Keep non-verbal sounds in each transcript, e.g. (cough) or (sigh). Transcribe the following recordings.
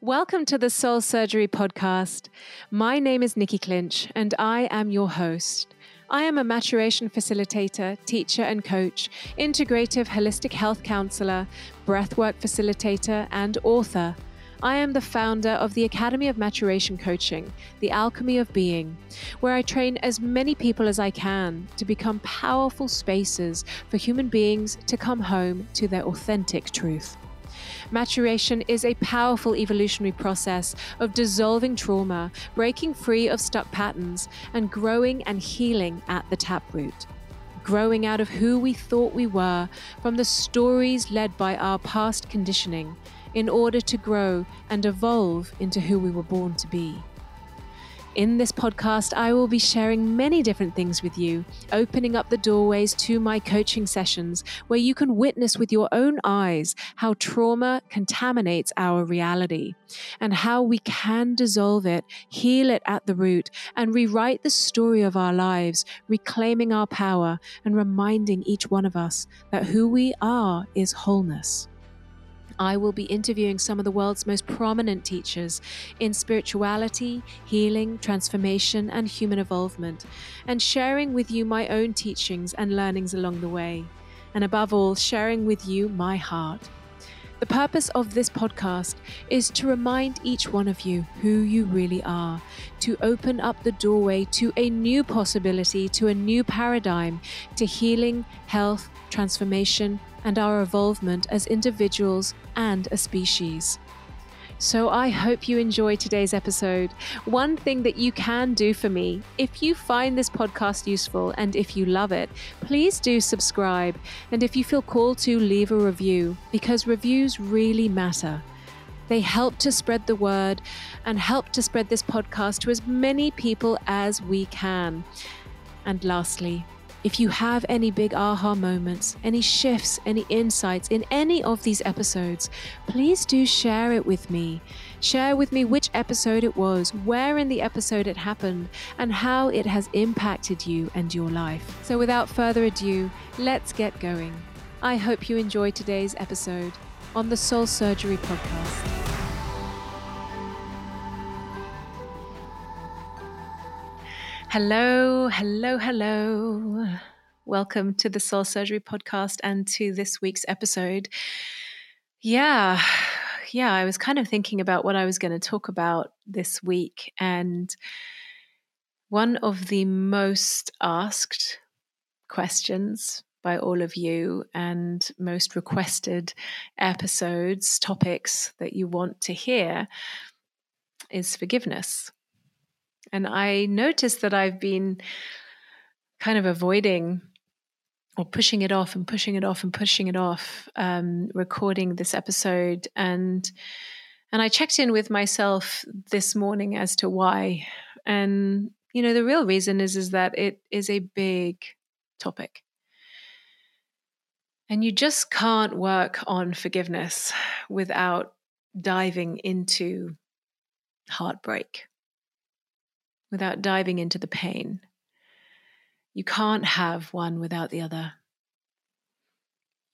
Welcome to the Soul Surgery Podcast. My name is Nikki Clinch, and I am your host. I am a maturation facilitator, teacher, and coach, integrative holistic health counselor, breathwork facilitator, and author. I am the founder of the Academy of Maturation Coaching, The Alchemy of Being, where I train as many people as I can to become powerful spaces for human beings to come home to their authentic truth. Maturation is a powerful evolutionary process of dissolving trauma, breaking free of stuck patterns, and growing and healing at the taproot. Growing out of who we thought we were from the stories led by our past conditioning in order to grow and evolve into who we were born to be. In this podcast, I will be sharing many different things with you, opening up the doorways to my coaching sessions where you can witness with your own eyes how trauma contaminates our reality and how we can dissolve it, heal it at the root, and rewrite the story of our lives, reclaiming our power and reminding each one of us that who we are is wholeness. I will be interviewing some of the world's most prominent teachers in spirituality, healing, transformation, and human evolvement, and sharing with you my own teachings and learnings along the way. And above all, sharing with you my heart. The purpose of this podcast is to remind each one of you who you really are, to open up the doorway to a new possibility, to a new paradigm, to healing, health, transformation, and our evolvement as individuals and a species. So I hope you enjoy today's episode. One thing that you can do for me, if you find this podcast useful and if you love it, please do subscribe. And if you feel called to, leave a review because reviews really matter. They help to spread the word and help to spread this podcast to as many people as we can. And lastly, if you have any big aha moments, any shifts, any insights in any of these episodes, please do share it with me. Share with me which episode it was, where in the episode it happened, and how it has impacted you and your life. So, without further ado, let's get going. I hope you enjoy today's episode on the Soul Surgery Podcast. Hello, hello, hello. Welcome to the Soul Surgery Podcast and to this week's episode. Yeah, yeah, I was kind of thinking about what I was going to talk about this week. And one of the most asked questions by all of you and most requested episodes, topics that you want to hear is forgiveness. And I noticed that I've been kind of avoiding or pushing it off and pushing it off and pushing it off, um, recording this episode. And and I checked in with myself this morning as to why. And you know, the real reason is is that it is a big topic. And you just can't work on forgiveness without diving into heartbreak without diving into the pain. You can't have one without the other.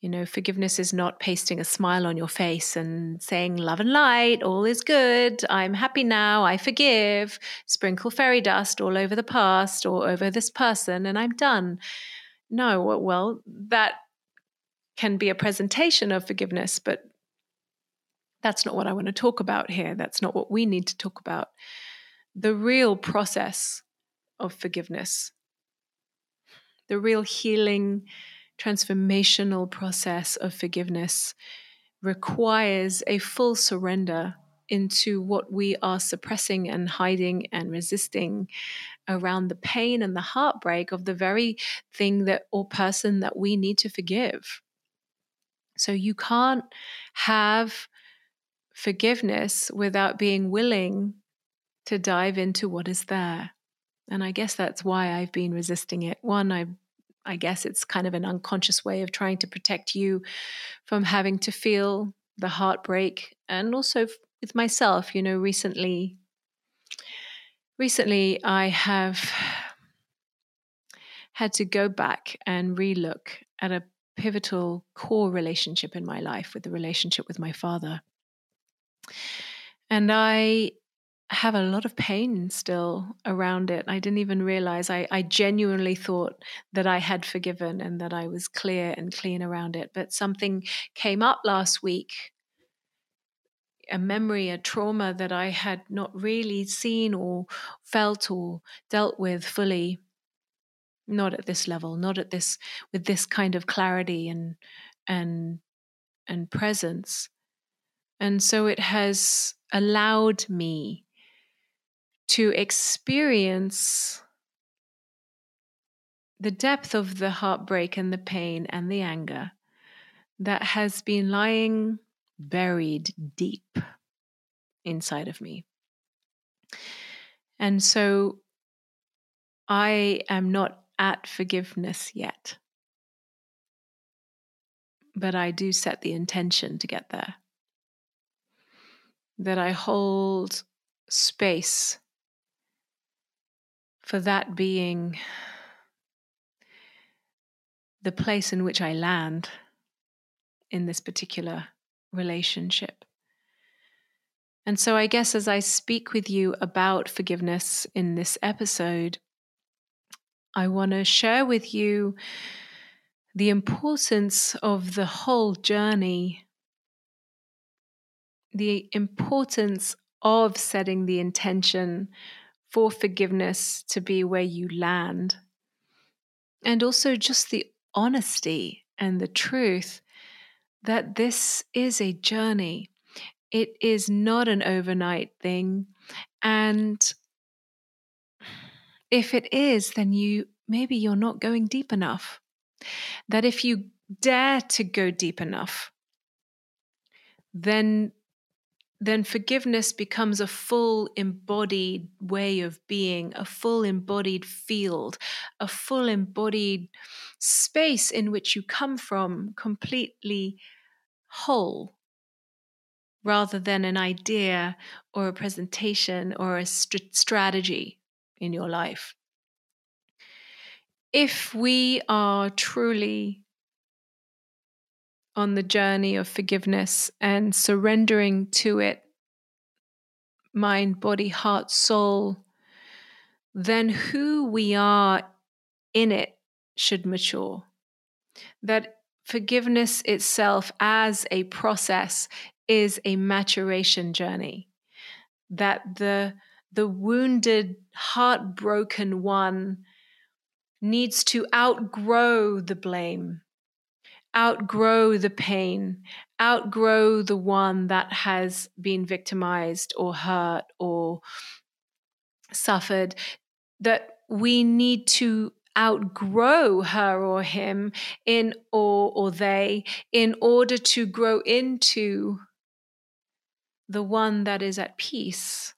You know, forgiveness is not pasting a smile on your face and saying, love and light, all is good, I'm happy now, I forgive, sprinkle fairy dust all over the past or over this person, and I'm done. No, well, that can be a presentation of forgiveness, but that's not what I want to talk about here. That's not what we need to talk about the real process of forgiveness, the real healing, transformational process of forgiveness requires a full surrender into what we are suppressing and hiding and resisting around the pain and the heartbreak of the very thing that or person that we need to forgive. So you can't have forgiveness without being willing to dive into what is there. And I guess that's why I've been resisting it. One, I I guess it's kind of an unconscious way of trying to protect you from having to feel the heartbreak and also with myself, you know, recently recently I have had to go back and relook at a pivotal core relationship in my life with the relationship with my father. And I have a lot of pain still around it. I didn't even realize. I, I genuinely thought that I had forgiven and that I was clear and clean around it. But something came up last week a memory, a trauma that I had not really seen or felt or dealt with fully. Not at this level, not at this with this kind of clarity and and and presence. And so it has allowed me to experience the depth of the heartbreak and the pain and the anger that has been lying buried deep inside of me. And so I am not at forgiveness yet, but I do set the intention to get there. That I hold space for that being the place in which I land in this particular relationship. And so, I guess as I speak with you about forgiveness in this episode, I want to share with you the importance of the whole journey, the importance of setting the intention for forgiveness to be where you land, and also just the honesty and the truth that this is a journey. It is not an overnight thing. And if it is, then you maybe you're not going deep enough. That if you dare to go deep enough, then then forgiveness becomes a full embodied way of being, a full embodied field, a full embodied space in which you come from completely whole rather than an idea or a presentation or a st- strategy in your life. If we are truly on the journey of forgiveness and surrendering to it, mind, body, heart, soul, then who we are in it should mature. That forgiveness itself as a process is a maturation journey that the the wounded heartbroken one needs to outgrow the blame outgrow the pain outgrow the one that has been victimized or hurt or suffered that we need to outgrow her or him in or or they in order to grow into the one that is at peace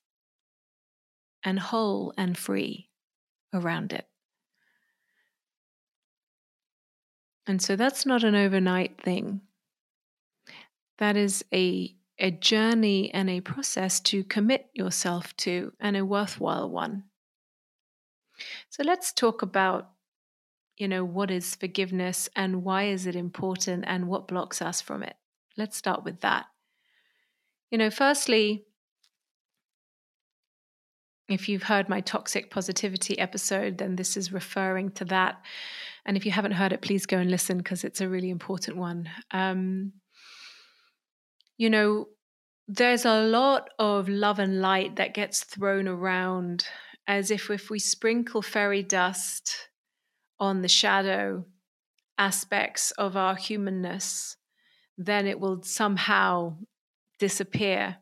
and whole and free around it. And so that's not an overnight thing. That is a, a journey and a process to commit yourself to, and a worthwhile one. So let's talk about you know what is forgiveness and why is it important and what blocks us from it. Let's start with that. You know, firstly, if you've heard my toxic positivity episode, then this is referring to that. And if you haven't heard it, please go and listen because it's a really important one. Um, you know, there's a lot of love and light that gets thrown around as if if we sprinkle fairy dust on the shadow aspects of our humanness, then it will somehow disappear.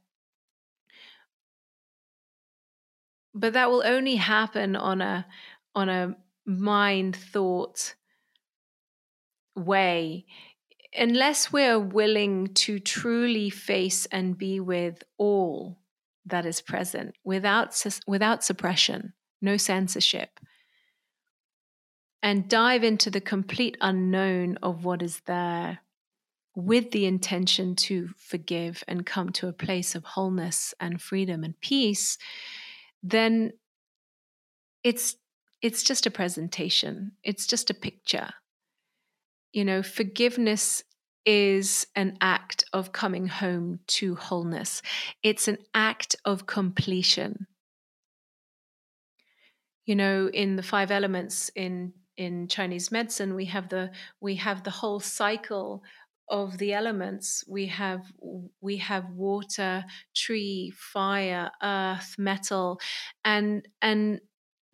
But that will only happen on a on a mind thought way unless we're willing to truly face and be with all that is present without without suppression no censorship and dive into the complete unknown of what is there with the intention to forgive and come to a place of wholeness and freedom and peace then it's it's just a presentation it's just a picture you know forgiveness is an act of coming home to wholeness. It's an act of completion. You know, in the five elements in in Chinese medicine, we have the we have the whole cycle of the elements. We have we have water, tree, fire, earth, metal, and and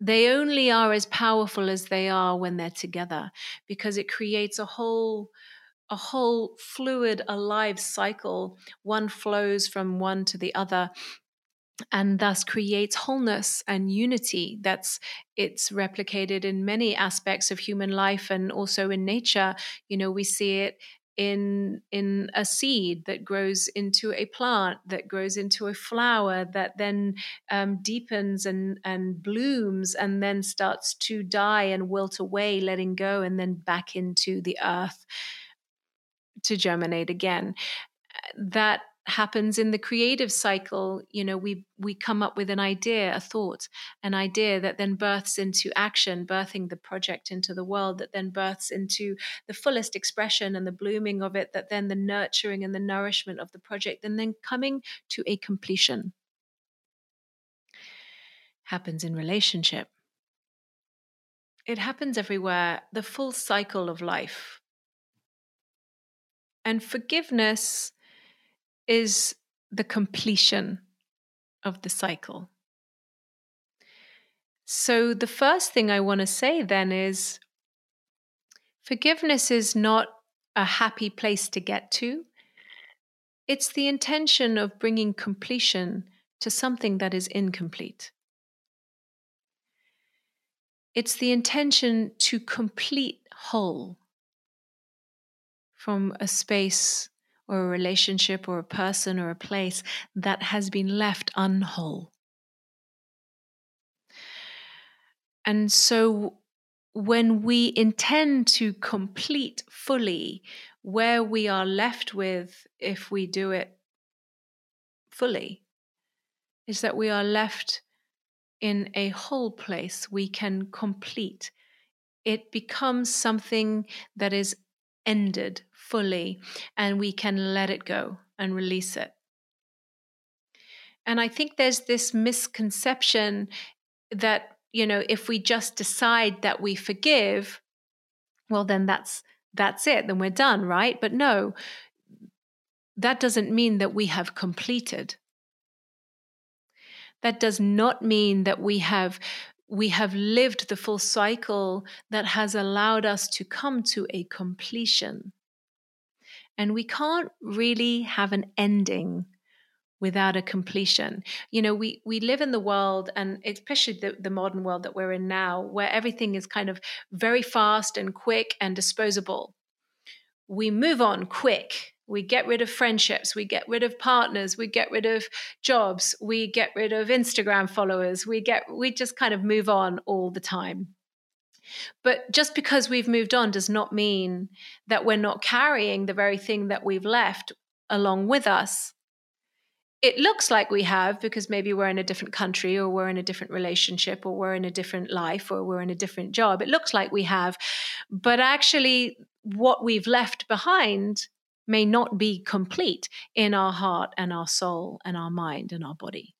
they only are as powerful as they are when they're together because it creates a whole a whole fluid alive cycle. One flows from one to the other and thus creates wholeness and unity that's it's replicated in many aspects of human life and also in nature. You know we see it in in a seed that grows into a plant that grows into a flower that then um, deepens and and blooms and then starts to die and wilt away letting go and then back into the earth to germinate again. That happens in the creative cycle you know we we come up with an idea a thought an idea that then births into action birthing the project into the world that then births into the fullest expression and the blooming of it that then the nurturing and the nourishment of the project and then coming to a completion. Happens in relationship. It happens everywhere the full cycle of life. And forgiveness is the completion of the cycle. So, the first thing I want to say then is forgiveness is not a happy place to get to. It's the intention of bringing completion to something that is incomplete. It's the intention to complete whole from a space or a relationship or a person or a place that has been left unwhole. And so when we intend to complete fully where we are left with, if we do it fully, is that we are left in a whole place. We can complete. It becomes something that is ended fully and we can let it go and release it. And I think there's this misconception that, you know, if we just decide that we forgive, well, then that's that's it, then we're done, right? But no, that doesn't mean that we have completed. That does not mean that we have we have lived the full cycle that has allowed us to come to a completion. And we can't really have an ending without a completion. You know, we we live in the world and especially the, the modern world that we're in now, where everything is kind of very fast and quick and disposable. We move on quick. We get rid of friendships. We get rid of partners. We get rid of jobs. We get rid of instagram followers. We get we just kind of move on all the time but just because we've moved on does not mean that we're not carrying the very thing that we've left along with us it looks like we have because maybe we're in a different country or we're in a different relationship or we're in a different life or we're in a different job. It looks like we have. But actually, what we've left behind may not be complete in our heart and our soul and our mind and our body.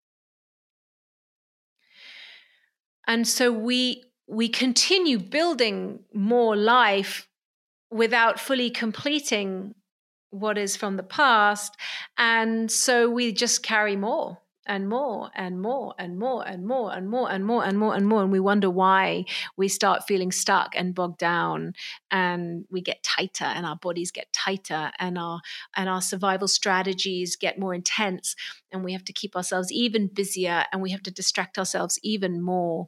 And so we we continue building more life without fully completing what is from the past. And so we just carry more and more and more and more and more and more and more and more and more. And we wonder why we start feeling stuck and bogged down and we get tighter and our bodies get tighter and our and our survival strategies get more intense. And we have to keep ourselves even busier and we have to distract ourselves even more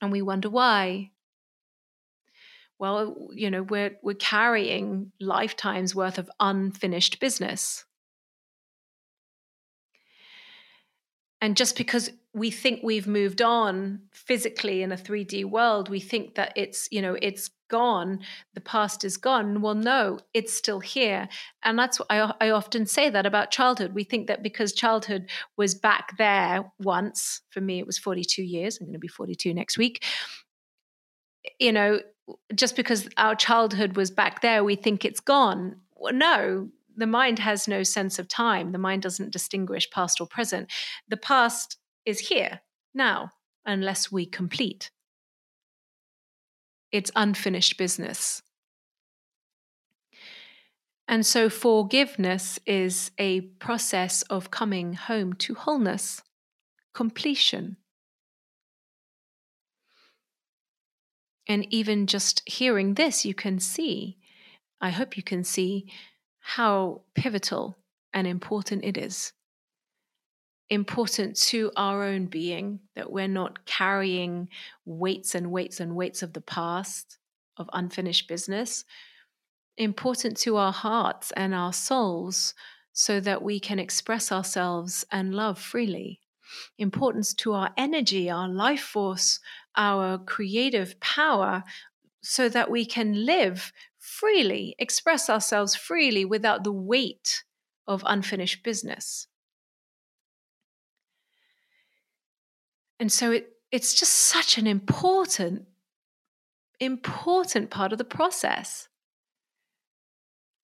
and we wonder why. Well you know we're we're carrying lifetimes worth of unfinished business. And just because we think we've moved on physically in a 3D world, we think that it's, you know, it's gone, the past is gone. Well, no, it's still here. And that's what I, I often say that about childhood. We think that because childhood was back there once, for me, it was 42 years, I'm going to be 42 next week. You know, just because our childhood was back there, we think it's gone. Well, no, the mind has no sense of time. The mind doesn't distinguish past or present. The past is here, now, unless we complete. It's unfinished business. And so, forgiveness is a process of coming home to wholeness, completion. And even just hearing this, you can see, I hope you can see, how pivotal and important it is. Important to our own being, that we're not carrying weights and weights and weights of the past, of unfinished business important to our hearts and our souls so that we can express ourselves and love freely. Importance to our energy, our life force, our creative power, so that we can live freely, express ourselves freely without the weight of unfinished business. And so it, it's just such an important, important part of the process.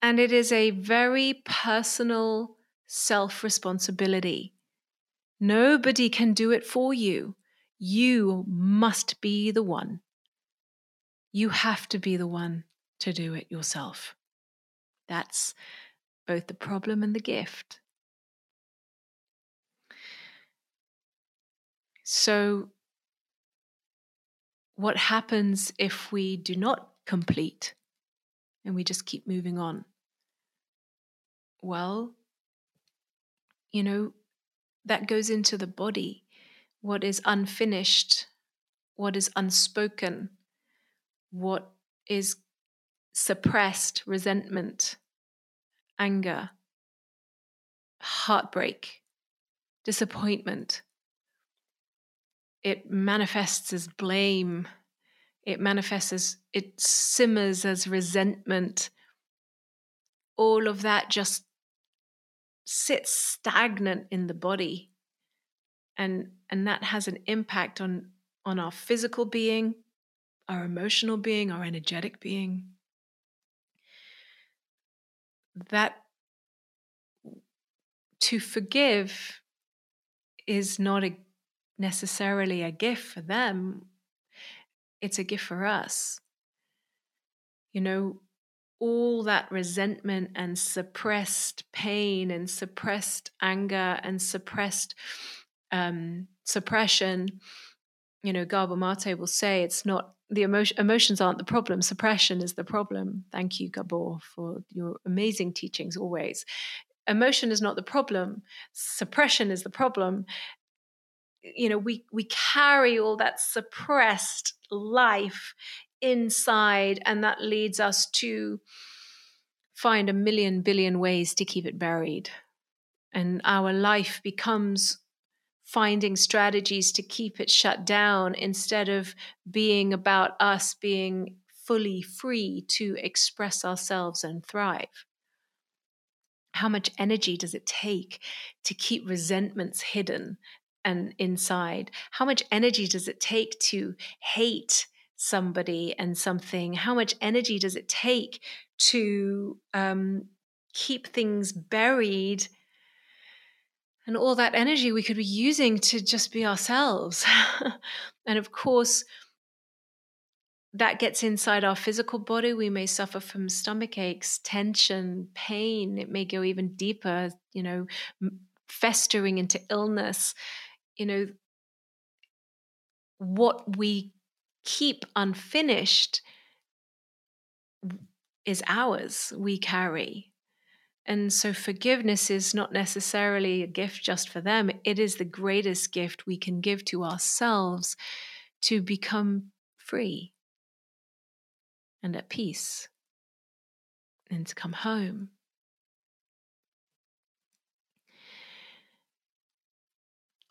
And it is a very personal self responsibility. Nobody can do it for you. You must be the one. You have to be the one to do it yourself. That's both the problem and the gift. So, what happens if we do not complete and we just keep moving on? well, you know, that goes into the body. What is unfinished, what is unspoken, what is suppressed resentment, anger, heartbreak, disappointment. It manifests as blame. It manifests as, it simmers as resentment. All of that just sits stagnant in the body and and that has an impact on on our physical being our emotional being our energetic being that to forgive is not a, necessarily a gift for them it's a gift for us you know all that resentment and suppressed pain and suppressed anger and suppressed um, suppression. You know, Gabor Mate will say it's not the emotion, emotions aren't the problem, suppression is the problem. Thank you, Gabor, for your amazing teachings always. Emotion is not the problem, suppression is the problem. You know, we we carry all that suppressed life inside, and that leads us to find a million billion ways to keep it buried. And our life becomes finding strategies to keep it shut down instead of being about us being fully free to express ourselves and thrive. How much energy does it take to keep resentments hidden and inside? How much energy does it take to hate somebody and something? How much energy does it take to um, keep things buried? And all that energy we could be using to just be ourselves. (laughs) and of course, that gets inside our physical body. We may suffer from stomach aches, tension, pain. It may go even deeper, you know, festering into illness. You know, what we keep unfinished is ours, we carry. And so forgiveness is not necessarily a gift just for them, it is the greatest gift we can give to ourselves to become free and at peace and to come home.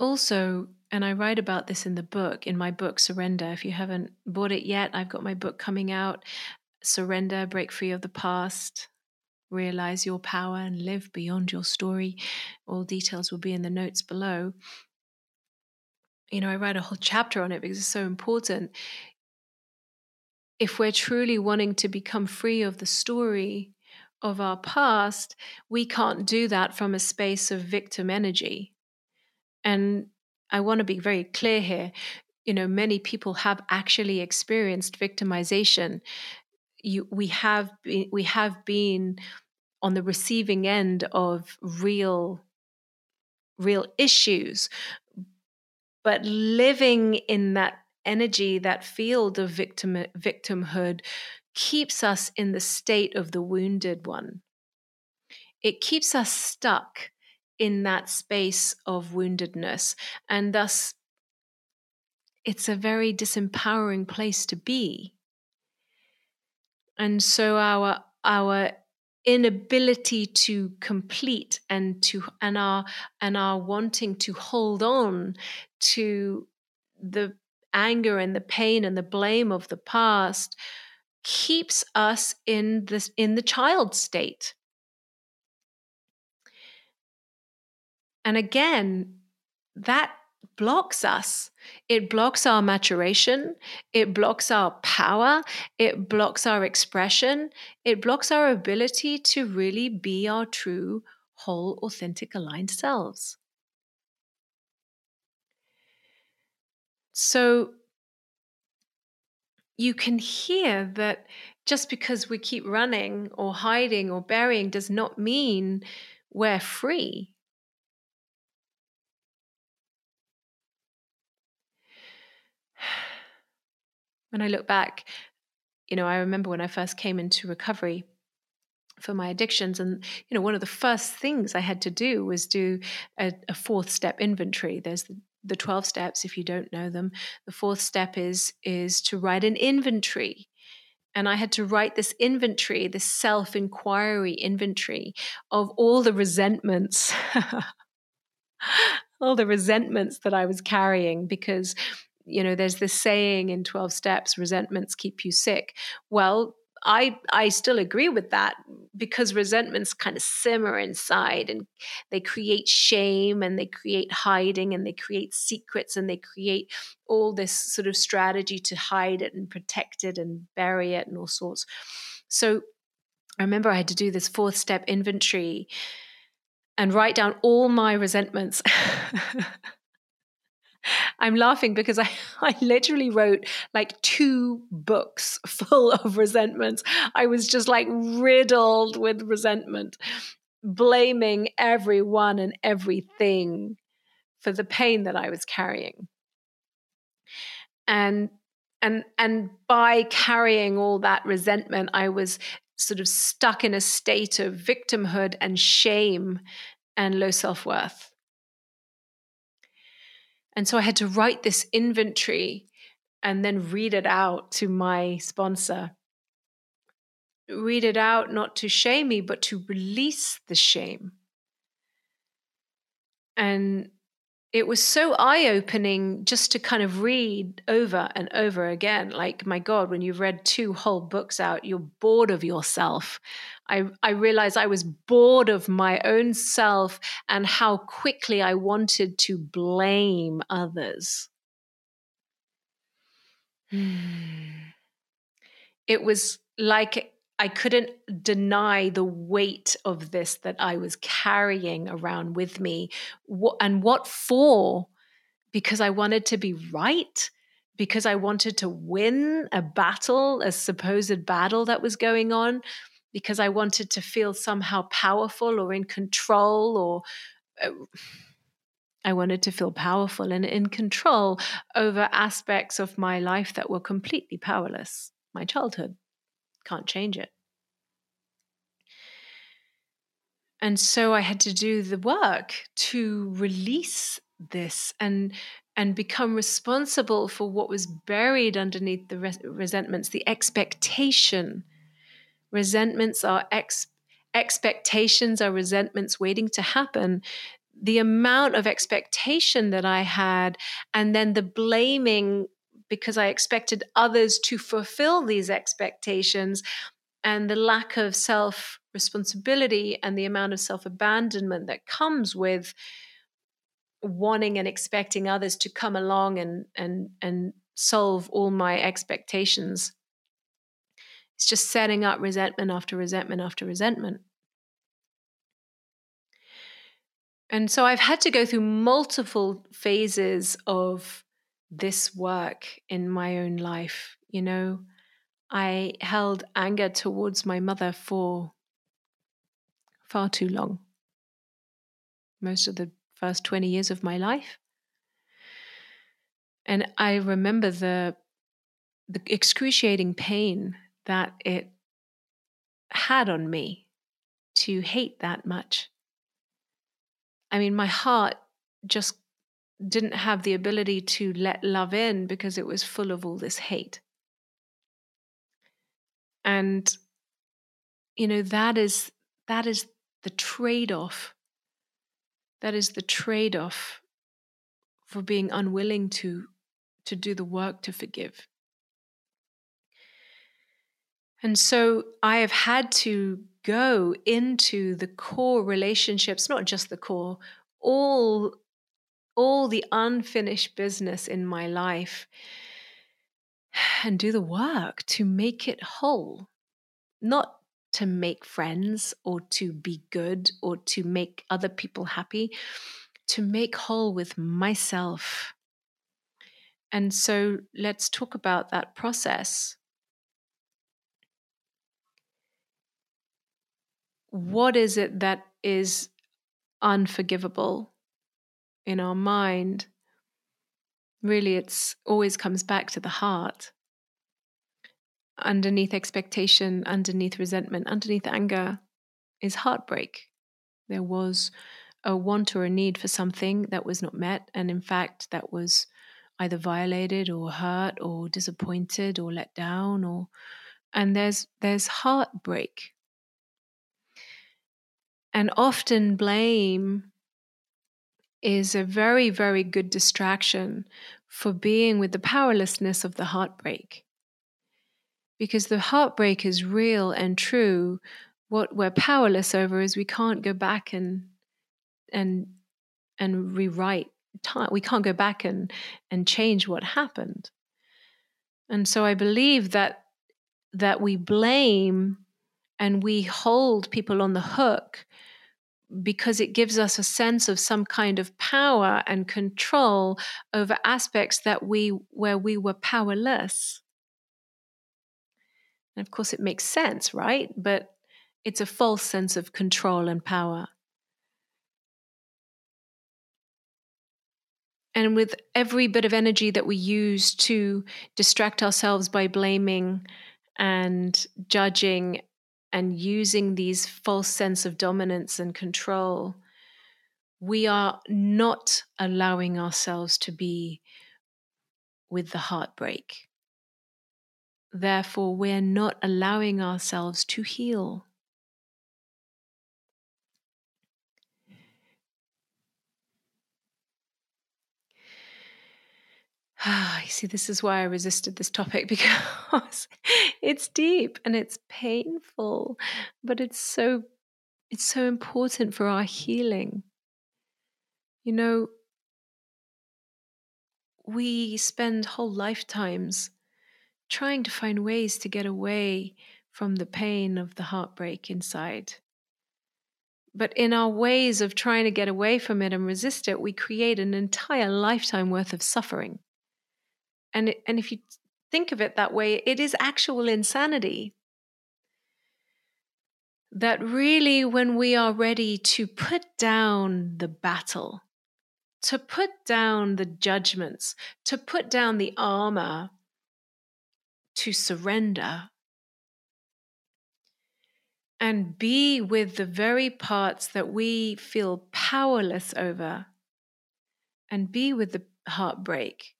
Also, and I write about this in the book, in my book, Surrender. If you haven't bought it yet, I've got my book coming out Surrender, Break Free of the Past, Realize Your Power, and Live Beyond Your Story. All details will be in the notes below. You know, I write a whole chapter on it because it's so important. If we're truly wanting to become free of the story, of our past, we can't do that from a space of victim energy. And I want to be very clear here. You know, many people have actually experienced victimization. You, we have been, we have been on the receiving end of real, real issues, but living in that energy, that field of victim victimhood, keeps us in the state of the wounded one. It keeps us stuck in that space of woundedness. And thus, it's a very disempowering place to be. And so our our inability to complete and to and our and our wanting to hold on to the anger and the pain and the blame of the past keeps us in this in the child state and again that blocks us. It blocks our maturation. It blocks our power. It blocks our expression. It blocks our ability to really be our true whole authentic aligned selves. So you can hear that just because we keep running or hiding or burying does not mean we're free. When I look back, you know, I remember when I first came into recovery for my addictions and you know one of the first things i had to do was do a, a fourth step inventory. There's the the 12 steps if you don't know them. The fourth step is is to write an inventory. And i had to write this inventory this self inquiry inventory of all the resentments (laughs) all the resentments that i was carrying because you know there's this saying in 12 steps resentments keep you sick well I I still agree with that because resentments kind of simmer inside and they create shame and they create hiding and they create secrets and they create all this sort of strategy to hide it and protect it and bury it and all sorts. So I remember I had to do this fourth step inventory and write down all my resentments. (laughs) I'm laughing because I, (laughs) I literally wrote like two books (laughs) full of resentments. I was just like riddled with resentment, blaming everyone and everything for the pain that I was carrying. And and and by carrying all that resentment, I was sort of stuck in a state of victimhood and shame and low self-worth. And so I had to write this inventory and then read it out to my sponsor. Read it out not to shame me, but to release the shame. And it was so eye opening just to kind of read over and over again. Like, my God, when you've read two whole books out, you're bored of yourself. I, I realized I was bored of my own self and how quickly I wanted to blame others. Hmm. It was like I couldn't deny the weight of this that I was carrying around with me. And what for? Because I wanted to be right, because I wanted to win a battle, a supposed battle that was going on, because I wanted to feel somehow powerful or in control or. Uh, I wanted to feel powerful and in control over aspects of my life that were completely powerless. My childhood can't change it. And so I had to do the work to release this and and become responsible for what was buried underneath the res- resentments, the expectation. Resentments are ex- expectations are resentments waiting to happen. The amount of expectation that I had, and then the blaming because I expected others to fulfill these expectations and the lack of self responsibility and the amount of self abandonment that comes with wanting and expecting others to come along and and and solve all my expectations It's just setting up resentment after resentment after resentment. And so I've had to go through multiple phases of this work in my own life. You know, I held anger towards my mother for far too long, most of the first 20 years of my life. And I remember the, the excruciating pain that it had on me to hate that much. I mean, my heart just didn't have the ability to let love in because it was full of all this hate. And you know that is that is the trade-off. That is the trade-off for being unwilling to to do the work to forgive. And so I have had to go into the core relationships, not just the core, all all the unfinished business in my life (sighs) and do the work to make it whole. Not to make friends or to be good or to make other people happy, to make whole with myself. And so let's talk about that process. what is it that is unforgivable in our mind? Really, it's always comes back to the heart. Underneath expectation, underneath resentment, underneath anger is heartbreak. There was a want or a need for something that was not met, and in fact, that was either violated or hurt or disappointed or let down or and there's there's heartbreak and often blame is a very, very good distraction for being with the powerlessness of the heartbreak. Because the heartbreak is real and true. What we're powerless over is we can't go back and and and rewrite time. We can't go back and and change what happened. And so I believe that that we blame and we hold people on the hook because it gives us a sense of some kind of power and control over aspects that we where we were powerless. And of course it makes sense right? But it's a false sense of control and power. And with every bit of energy that we use to distract ourselves by blaming and judging and using these false sense of dominance and control, we are not allowing ourselves to be with the heartbreak. Therefore, we're not allowing ourselves to heal. (sighs) you see, this is why I resisted this topic (laughs) because it's deep and it's painful, but it's so it's so important for our healing. You know, we spend whole lifetimes trying to find ways to get away from the pain of the heartbreak inside. But in our ways of trying to get away from it and resist it, we create an entire lifetime worth of suffering. And, and if you think of it that way, it is actual insanity. That really, when we are ready to put down the battle, to put down the judgments, to put down the armor, to surrender, and be with the very parts that we feel powerless over, and be with the heartbreak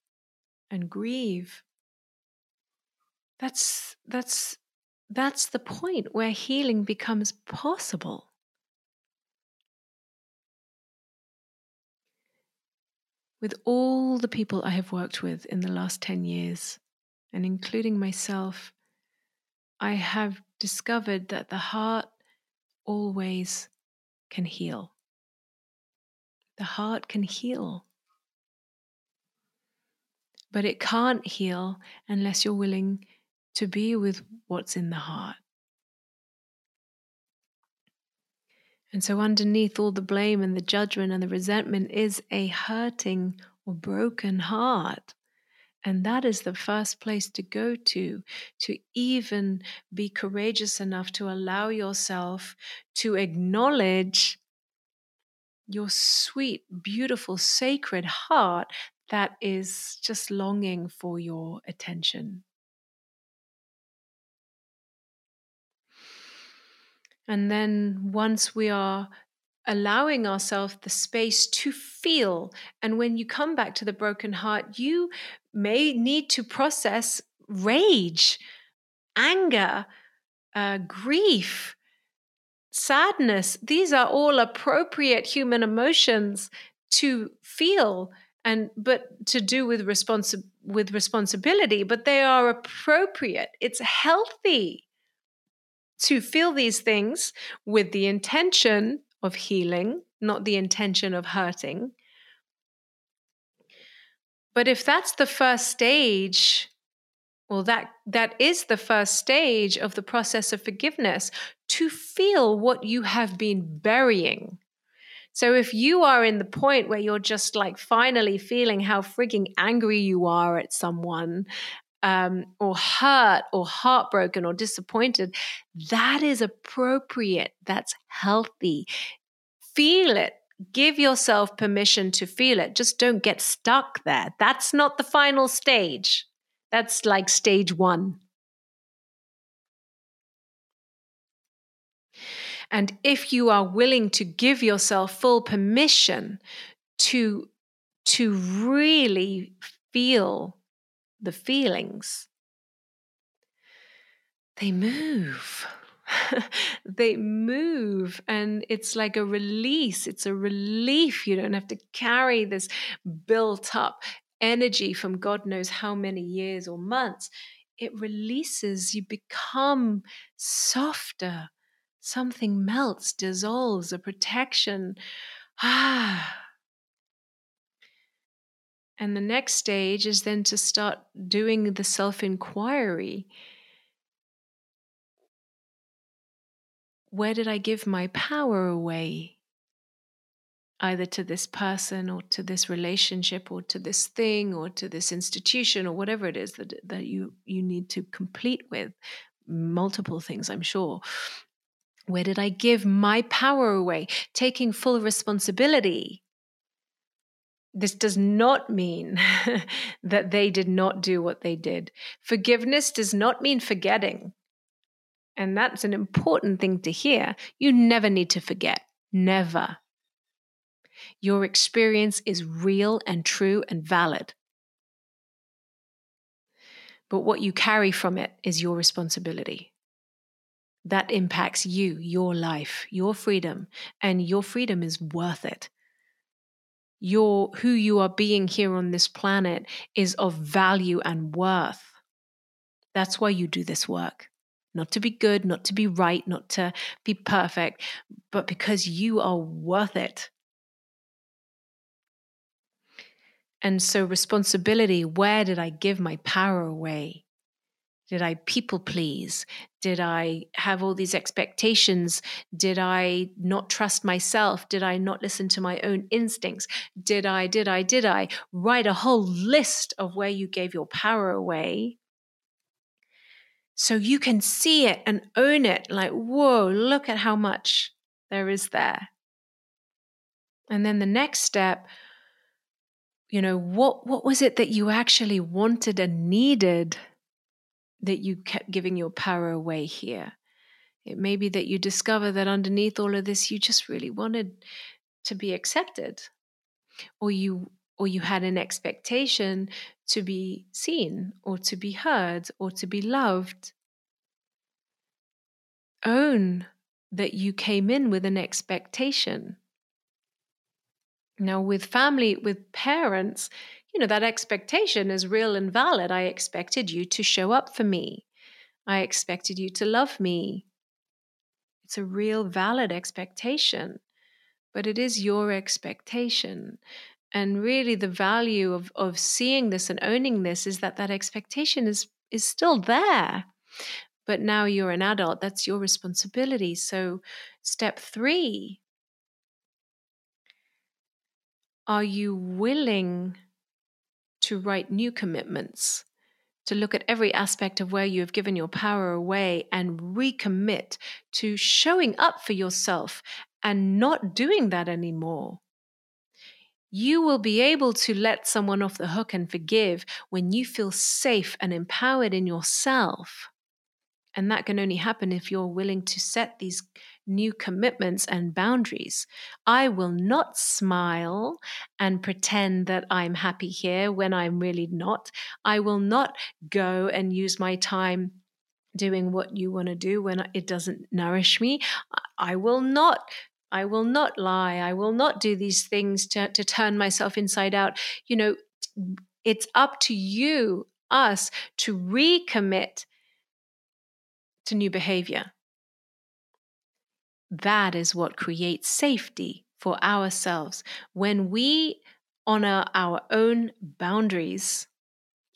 and grieve. That's that's that's the point where healing becomes possible. With all the people I have worked with in the last 10 years, and including myself, I have discovered that the heart always can heal. The heart can heal. But it can't heal unless you're willing to be with what's in the heart. And so, underneath all the blame and the judgment and the resentment is a hurting or broken heart. And that is the first place to go to, to even be courageous enough to allow yourself to acknowledge your sweet, beautiful, sacred heart that is just longing for your attention. And then once we are allowing ourselves the space to feel, and when you come back to the broken heart, you may need to process rage, anger, uh, grief, sadness. These are all appropriate human emotions to feel and but to do with responsi- with responsibility but they are appropriate it's healthy to feel these things with the intention of healing, not the intention of hurting. But if that's the first stage, well, that, that is the first stage of the process of forgiveness to feel what you have been burying. So if you are in the point where you're just like finally feeling how frigging angry you are at someone um, or hurt or heartbroken or disappointed, that is appropriate. That's healthy. Feel it. Give yourself permission to feel it. Just don't get stuck there. That's not the final stage. That's like stage one. And if you are willing to give yourself full permission to, to really feel the feelings, they move. (laughs) they move and it's like a release. It's a relief. You don't have to carry this built up energy from God knows how many years or months. It releases, you become softer. Something melts, dissolves, a protection. Ah, (sighs) and the next stage is then to start doing the self inquiry. Where did I give my power away? Either to this person or to this relationship or to this thing or to this institution or whatever it is that, that you, you need to complete with. Multiple things, I'm sure. Where did I give my power away? Taking full responsibility this does not mean (laughs) that they did not do what they did. Forgiveness does not mean forgetting. And that's an important thing to hear. You never need to forget. Never. Your experience is real and true and valid. But what you carry from it is your responsibility. That impacts you, your life, your freedom, and your freedom is worth it your who you are being here on this planet is of value and worth. That's why you do this work. Not to be good, not to be right, not to be perfect, but because you are worth it. And so, responsibility where did I give my power away? Did I people please? Did I have all these expectations? Did I not trust myself? Did I not listen to my own instincts? Did I, did I, did I write a whole list of where you gave your power away? So you can see it and own it like, whoa, look at how much there is there. And then the next step, you know, what, what was it that you actually wanted and needed? That you kept giving your power away here. It may be that you discover that underneath all of this, you just really wanted to be accepted, or you or you had an expectation to be seen, or to be heard, or to be loved. Own that you came in with an expectation. Now, with family, with parents, you know, that expectation is real and valid. I expected you to show up for me. I expected you to love me. It's a real valid expectation, but it is your expectation. And really, the value of, of seeing this and owning this is that that expectation is, is still there. But now you're an adult, that's your responsibility. So, step three are you willing to write new commitments? To look at every aspect of where you have given your power away and recommit to showing up for yourself and not doing that anymore you will be able to let someone off the hook and forgive when you feel safe and empowered in yourself. And that can only happen if you're willing to set these new commitments and boundaries. I will not smile and pretend that I'm happy here when I'm really not. I will not go and use my time doing what you want to do when it doesn't nourish me. I will not I will not lie. I will not do these things to, to turn myself inside out. You know, it's up to you, us, to recommit to new behavior. That is what creates safety for ourselves. When we honor our own boundaries,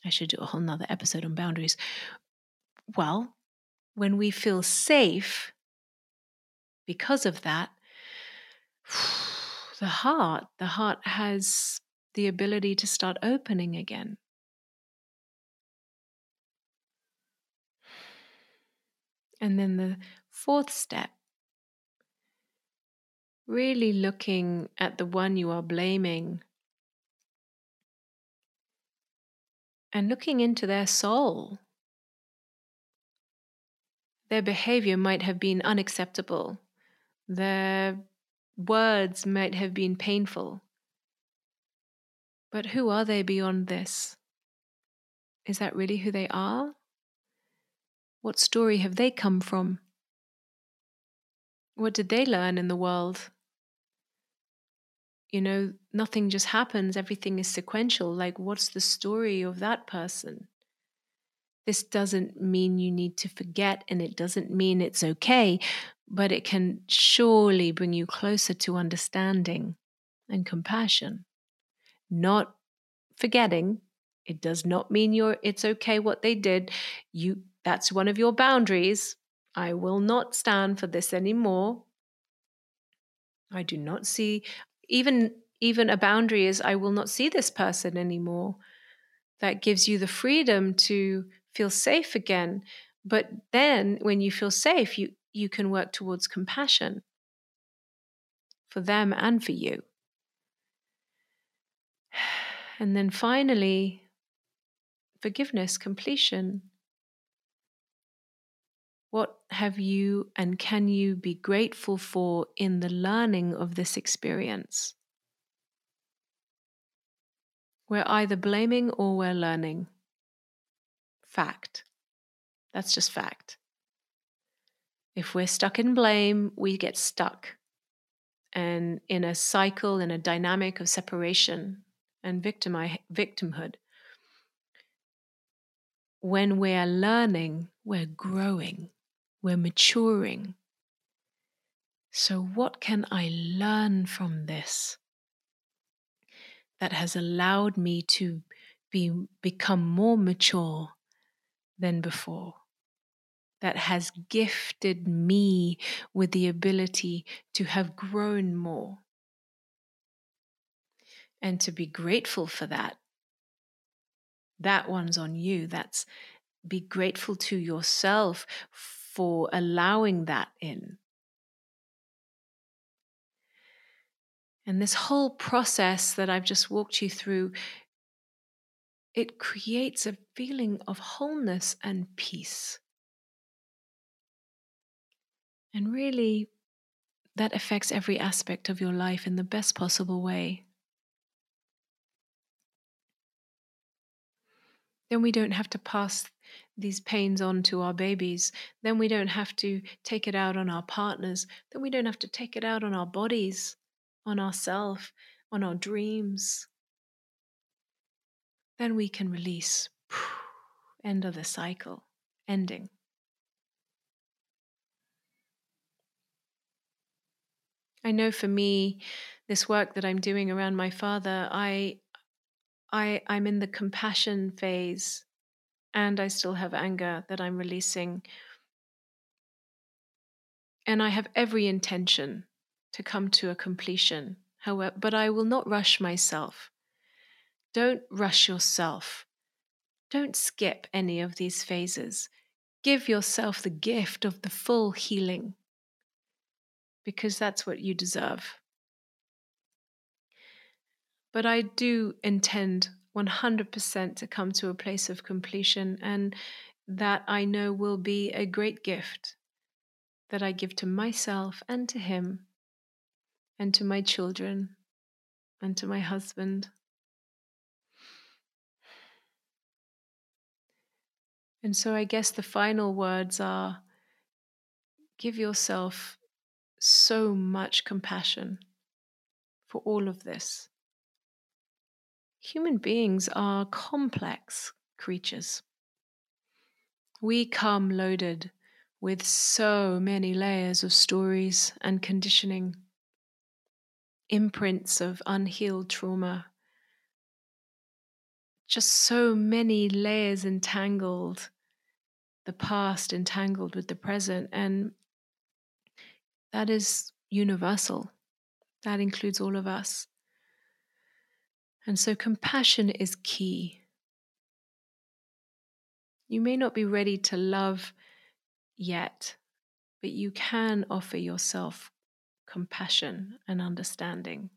I should do a whole nother episode on boundaries. Well, when we feel safe because of that, (sighs) the heart, the heart has the ability to start opening again. And then the fourth step, really looking at the one you are blaming and looking into their soul. Their behavior might have been unacceptable. Their words might have been painful. But who are they beyond this? Is that really who they are? What story have they come from? What did they learn in the world? You know, nothing just happens, everything is sequential. Like, what's the story of that person? This doesn't mean you need to forget, and it doesn't mean it's okay, but it can surely bring you closer to understanding and compassion. Not forgetting. It does not mean you're it's okay what they did. You that's one of your boundaries. I will not stand for this anymore. I do not see even even a boundary is I will not see this person anymore. That gives you the freedom to feel safe again. But then when you feel safe, you you can work towards compassion for them and for you. (sighs) And then finally, forgiveness, completion. What have you and can you be grateful for in the learning of this experience? We're either blaming or we're learning. Fact. That's just fact. If we're stuck in blame, we get stuck and in a cycle, in a dynamic of separation and victimhood. When we're learning, we're growing, we're maturing. So, what can I learn from this that has allowed me to be, become more mature than before? that has gifted me with the ability to have grown more and to be grateful for that. That one's on you. That's be grateful to yourself for allowing that in. And this whole process that I've just walked you through, it creates a feeling of wholeness and peace. And really, that affects every aspect of your life in the best possible way. Then we don't have to pass these pains onto our babies. Then we don't have to take it out on our partners. Then we don't have to take it out on our bodies, on ourselves, on our dreams. Then we can release. (sighs) End of the cycle, ending. I know for me, this work that I'm doing around my father, I, I, I'm in the compassion phase, and I still have anger that I'm releasing. And I have every intention to come to a completion. However, but I will not rush myself. Don't rush yourself. Don't skip any of these phases. Give yourself the gift of the full healing because that's what you deserve. But I do intend 100% to come to a place of completion, and that I know will be a great gift that I give to myself and to Him, and to my children, and to my husband. And so I guess the final words are give yourself so much compassion for all of this. Human beings are complex creatures. We come loaded with so many layers of stories and conditioning, imprints of unhealed trauma, just so many layers entangled, the past entangled with the present. And that is universal, that includes all of us. And so compassion is key. You may not be ready to love yet, but you can offer yourself compassion and understanding.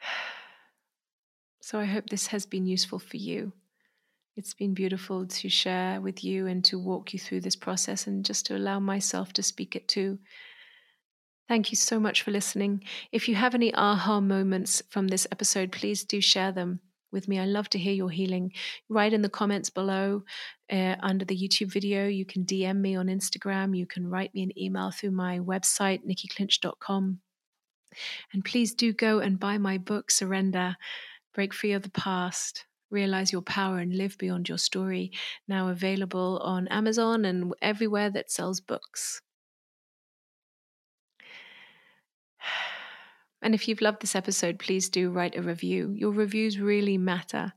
(sighs) So I hope this has been useful for you. It's been beautiful to share with you and to walk you through this process and just to allow myself to speak it too. Thank you so much for listening. If you have any aha moments from this episode, please do share them with me. I love to hear your healing. Write in the comments below uh, under the YouTube video. You can DM me on Instagram. You can write me an email through my website, nikkiclinch.com. And please do go and buy my book, Surrender Break Free of the Past. Realize Your Power and Live Beyond Your Story, now available on Amazon and everywhere that sells books. And if you've loved this episode, please do write a review. Your reviews really matter.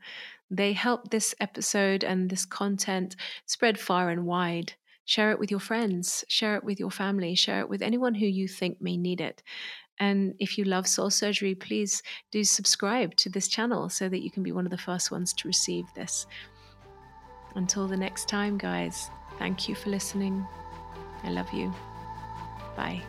They help this episode and this content spread far and wide. Share it with your friends, share it with your family, share it with anyone who you think may need it. And if you love soul surgery, please do subscribe to this channel so that you can be one of the first ones to receive this. Until the next time, guys, thank you for listening. I love you. Bye.